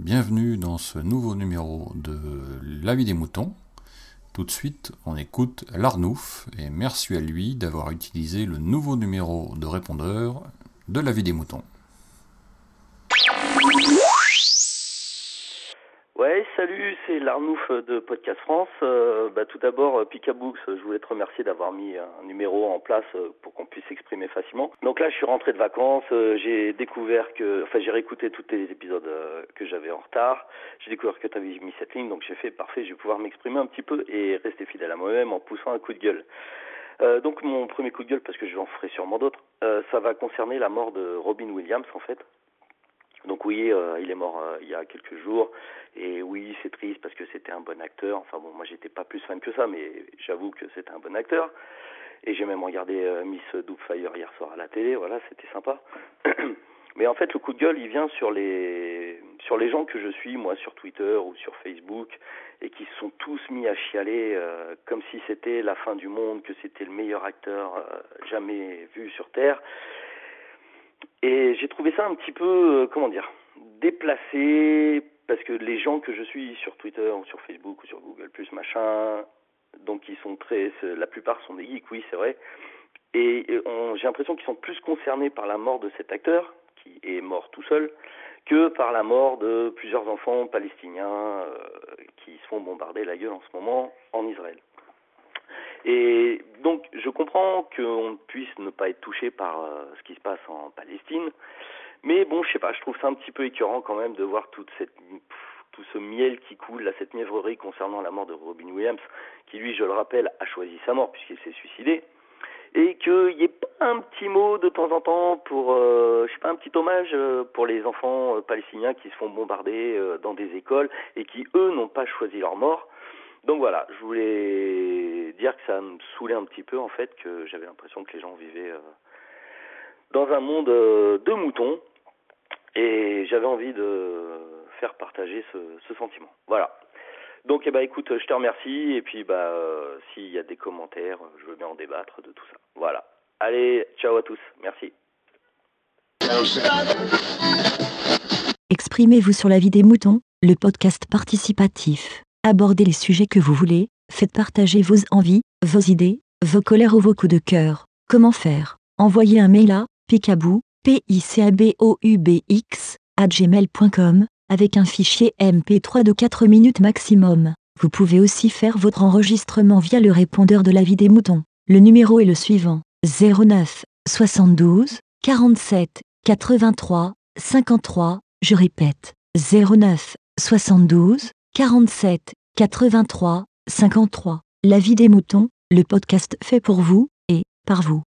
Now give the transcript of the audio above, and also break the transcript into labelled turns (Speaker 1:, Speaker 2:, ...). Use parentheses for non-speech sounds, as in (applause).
Speaker 1: Bienvenue dans ce nouveau numéro de La vie des moutons. Tout de suite, on écoute l'Arnouf et merci à lui d'avoir utilisé le nouveau numéro de répondeur de La vie des moutons.
Speaker 2: C'est l'Arnouf de Podcast France. Euh, bah, tout d'abord, euh, Picabooks, je voulais te remercier d'avoir mis un numéro en place euh, pour qu'on puisse s'exprimer facilement. Donc là, je suis rentré de vacances, j'ai découvert que, enfin, j'ai réécouté tous les épisodes que j'avais en retard. J'ai découvert que tu avais mis cette ligne, donc j'ai fait parfait, je vais pouvoir m'exprimer un petit peu et rester fidèle à moi-même en poussant un coup de gueule. donc mon premier coup de gueule, parce que je en ferai sûrement d'autres, ça va concerner la mort de Robin Williams en fait. Donc oui, euh, il est mort euh, il y a quelques jours. Et oui, c'est triste parce que c'était un bon acteur. Enfin bon, moi j'étais pas plus fan que ça, mais j'avoue que c'était un bon acteur. Et j'ai même regardé euh, Miss Doubtfire hier soir à la télé. Voilà, c'était sympa. (clears throat) mais en fait, le coup de gueule, il vient sur les sur les gens que je suis, moi, sur Twitter ou sur Facebook, et qui se sont tous mis à chialer comme si c'était la fin du monde, que c'était le meilleur acteur jamais vu sur Terre. Et j'ai trouvé ça un petit peu, euh, comment dire, déplacé, parce que les gens que je suis sur Twitter ou sur Facebook ou sur Google machin, donc ils sont très, la plupart sont des geeks, oui c'est vrai, et j'ai l'impression qu'ils sont plus concernés par la mort de cet acteur, qui est mort tout seul, que par la mort de plusieurs enfants palestiniens euh, qui se font bombarder la gueule en ce moment en Israël. Et donc, je comprends qu'on puisse ne pas être touché par euh, ce qui se passe en Palestine, mais bon, je sais pas, je trouve ça un petit peu écœurant quand même de voir toute cette tout ce miel qui coule, là, cette mièvrerie concernant la mort de Robin Williams, qui lui, je le rappelle, a choisi sa mort puisqu'il s'est suicidé, et qu'il n'y ait pas un petit mot de temps en temps pour, euh, je sais pas, un petit hommage euh, pour les enfants palestiniens qui se font bombarder dans des écoles et qui, eux, n'ont pas choisi leur mort. Donc voilà, je voulais dire que ça me saoulait un petit peu en fait, que j'avais l'impression que les gens vivaient euh, dans un monde euh, de moutons et j'avais envie de faire partager ce, sentiment. Voilà. Donc eh ben écoute, je te remercie et puis bah euh, s'il y a des commentaires, je veux bien en débattre de tout ça. Voilà. Allez, ciao à tous. Merci.
Speaker 3: Exprimez-vous sur la vie des moutons, le podcast participatif. Abordez les sujets que vous voulez, faites partager vos envies, vos idées, vos colères ou vos coups de cœur. Comment faire? Envoyez un mail à picabou, p i c a b o u b x à gmail.com avec un fichier MP3 de 4 minutes maximum. Vous pouvez aussi faire votre enregistrement via le répondeur de la vie des moutons. Le numéro est le suivant 09 72 47 83 53. Je répète 09 72 47 83 53. La vie des moutons, le podcast fait pour vous et par vous.